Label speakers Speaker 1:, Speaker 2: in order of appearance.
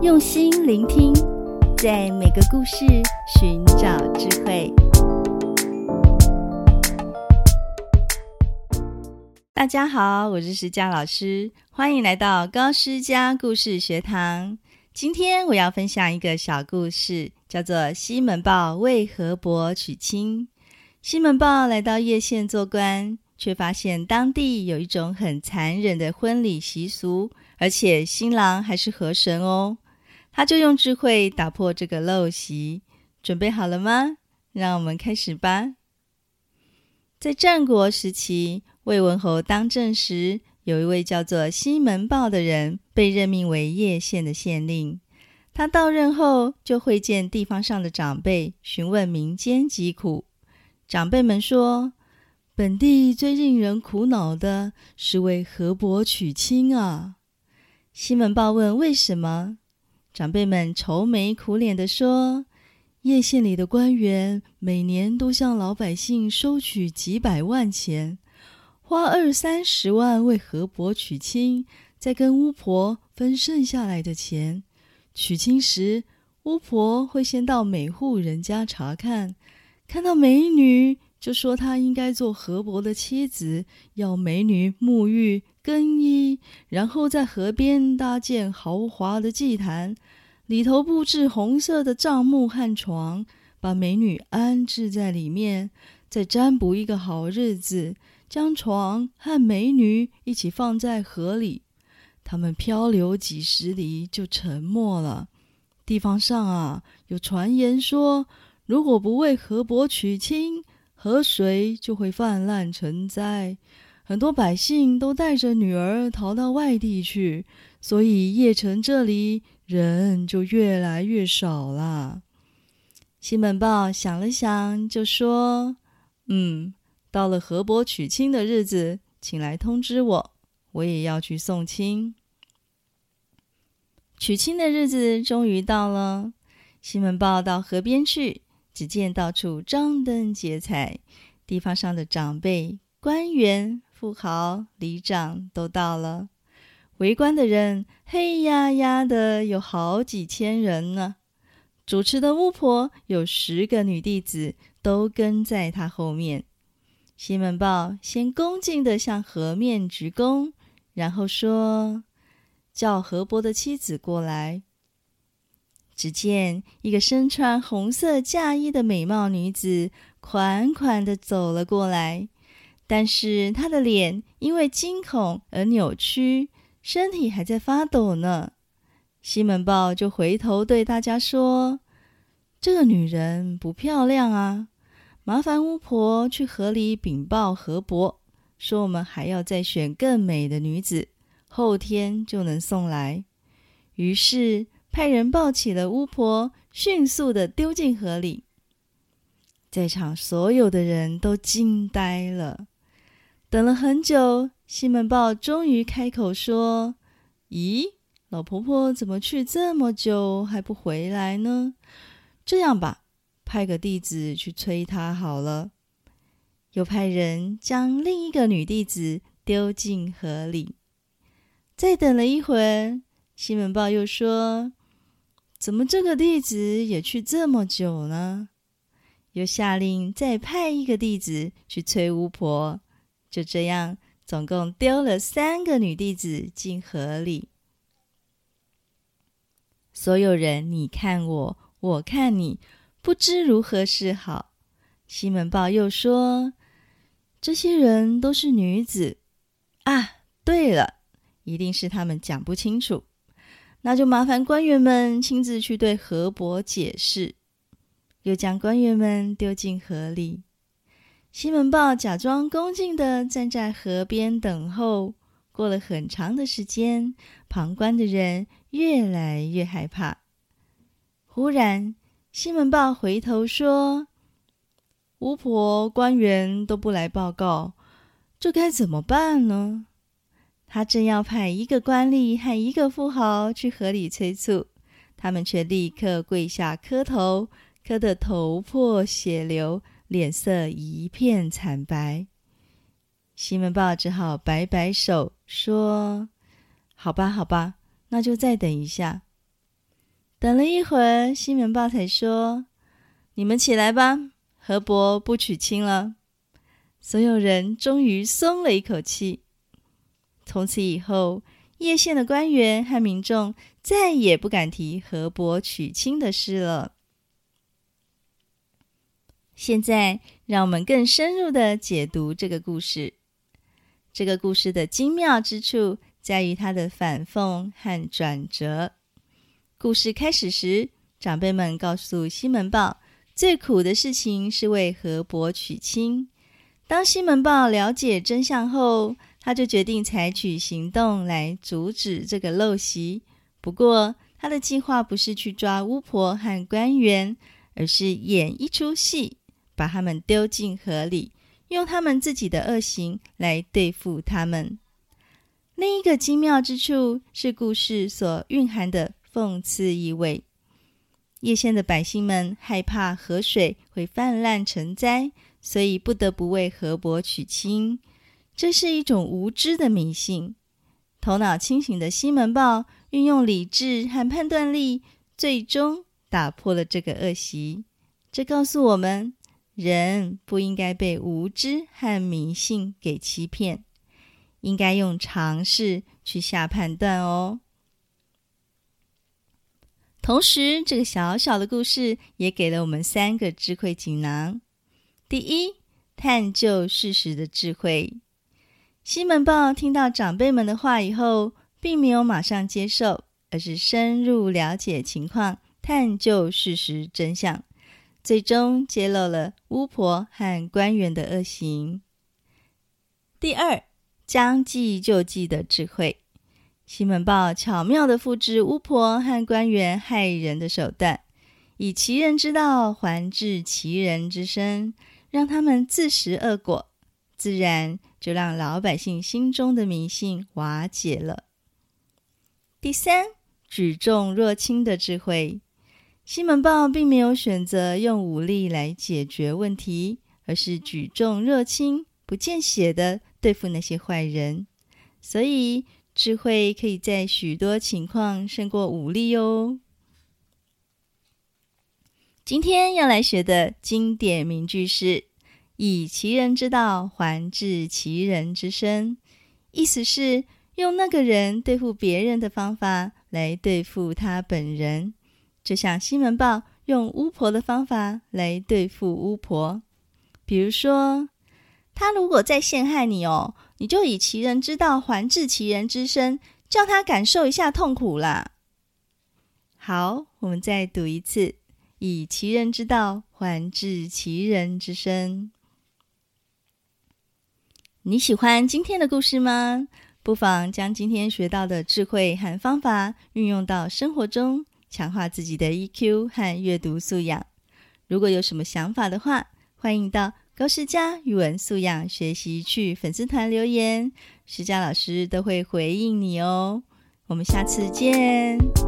Speaker 1: 用心聆听，在每个故事寻找智慧。大家好，我是石佳老师，欢迎来到高诗佳故事学堂。今天我要分享一个小故事，叫做《西门豹为河伯娶亲》。西门豹来到叶县做官。却发现当地有一种很残忍的婚礼习俗，而且新郎还是河神哦。他就用智慧打破这个陋习。准备好了吗？让我们开始吧。在战国时期，魏文侯当政时，有一位叫做西门豹的人被任命为叶县的县令。他到任后，就会见地方上的长辈，询问民间疾苦。长辈们说，本地最令人苦恼的是为河伯娶亲啊！西门豹问：“为什么？”长辈们愁眉苦脸地说：“叶县里的官员每年都向老百姓收取几百万钱，花二三十万为河伯娶亲，再跟巫婆分剩下来的钱。娶亲时，巫婆会先到每户人家查看，看到美女。”就说她应该做河伯的妻子，要美女沐浴更衣，然后在河边搭建豪华的祭坛，里头布置红色的帐幕和床，把美女安置在里面，再占卜一个好日子，将床和美女一起放在河里，他们漂流几十里就沉没了。地方上啊，有传言说，如果不为河伯娶亲，河水就会泛滥成灾，很多百姓都带着女儿逃到外地去，所以邺城这里人就越来越少了。西门豹想了想，就说：“嗯，到了河伯娶亲的日子，请来通知我，我也要去送亲。”娶亲的日子终于到了，西门豹到河边去。只见到处张灯结彩，地方上的长辈、官员、富豪、里长都到了。围观的人黑压压的，有好几千人呢。主持的巫婆有十个女弟子，都跟在她后面。西门豹先恭敬的向河面鞠躬，然后说：“叫河伯的妻子过来。”只见一个身穿红色嫁衣的美貌女子款款的走了过来，但是她的脸因为惊恐而扭曲，身体还在发抖呢。西门豹就回头对大家说：“这个女人不漂亮啊，麻烦巫婆去河里禀报河伯，说我们还要再选更美的女子，后天就能送来。”于是。派人抱起了巫婆，迅速的丢进河里。在场所有的人都惊呆了。等了很久，西门豹终于开口说：“咦，老婆婆怎么去这么久还不回来呢？这样吧，派个弟子去催她好了。”又派人将另一个女弟子丢进河里。再等了一会，西门豹又说。怎么这个弟子也去这么久呢？又下令再派一个弟子去催巫婆。就这样，总共丢了三个女弟子进河里。所有人你看我，我看你，不知如何是好。西门豹又说：“这些人都是女子啊！对了，一定是他们讲不清楚。”那就麻烦官员们亲自去对河伯解释，又将官员们丢进河里。西门豹假装恭敬地站在河边等候。过了很长的时间，旁观的人越来越害怕。忽然，西门豹回头说：“巫婆、官员都不来报告，这该怎么办呢？”他正要派一个官吏和一个富豪去河里催促，他们却立刻跪下磕头，磕得头破血流，脸色一片惨白。西门豹只好摆摆手说：“好吧，好吧，那就再等一下。”等了一会儿，西门豹才说：“你们起来吧，河伯不娶亲了。”所有人终于松了一口气。从此以后，叶县的官员和民众再也不敢提河伯娶亲的事了。现在，让我们更深入的解读这个故事。这个故事的精妙之处在于它的反讽和转折。故事开始时，长辈们告诉西门豹，最苦的事情是为河伯娶亲。当西门豹了解真相后，他就决定采取行动来阻止这个陋习。不过，他的计划不是去抓巫婆和官员，而是演一出戏。把他们丢进河里，用他们自己的恶行来对付他们。另一个精妙之处是故事所蕴含的讽刺意味。叶县的百姓们害怕河水会泛滥成灾，所以不得不为河伯娶亲。这是一种无知的迷信。头脑清醒的西门豹运用理智和判断力，最终打破了这个恶习。这告诉我们。人不应该被无知和迷信给欺骗，应该用常识去下判断哦。同时，这个小小的故事也给了我们三个智慧锦囊：第一，探究事实的智慧。西门豹听到长辈们的话以后，并没有马上接受，而是深入了解情况，探究事实真相。最终揭露了巫婆和官员的恶行。第二，将计就计的智慧。西门豹巧妙地复制巫婆和官员害人的手段，以其人之道还治其人之身，让他们自食恶果，自然就让老百姓心中的迷信瓦解了。第三，举重若轻的智慧。西门豹并没有选择用武力来解决问题，而是举重若轻、不见血的对付那些坏人。所以，智慧可以在许多情况胜过武力哟。今天要来学的经典名句是“以其人之道还治其人之身”，意思是用那个人对付别人的方法来对付他本人。就像西门豹用巫婆的方法来对付巫婆，比如说，他如果再陷害你哦，你就以其人之道还治其人之身，叫他感受一下痛苦啦。好，我们再读一次：以其人之道还治其人之身。你喜欢今天的故事吗？不妨将今天学到的智慧和方法运用到生活中。强化自己的 EQ 和阅读素养。如果有什么想法的话，欢迎到高诗佳语文素养学习去粉丝团留言，诗佳老师都会回应你哦。我们下次见。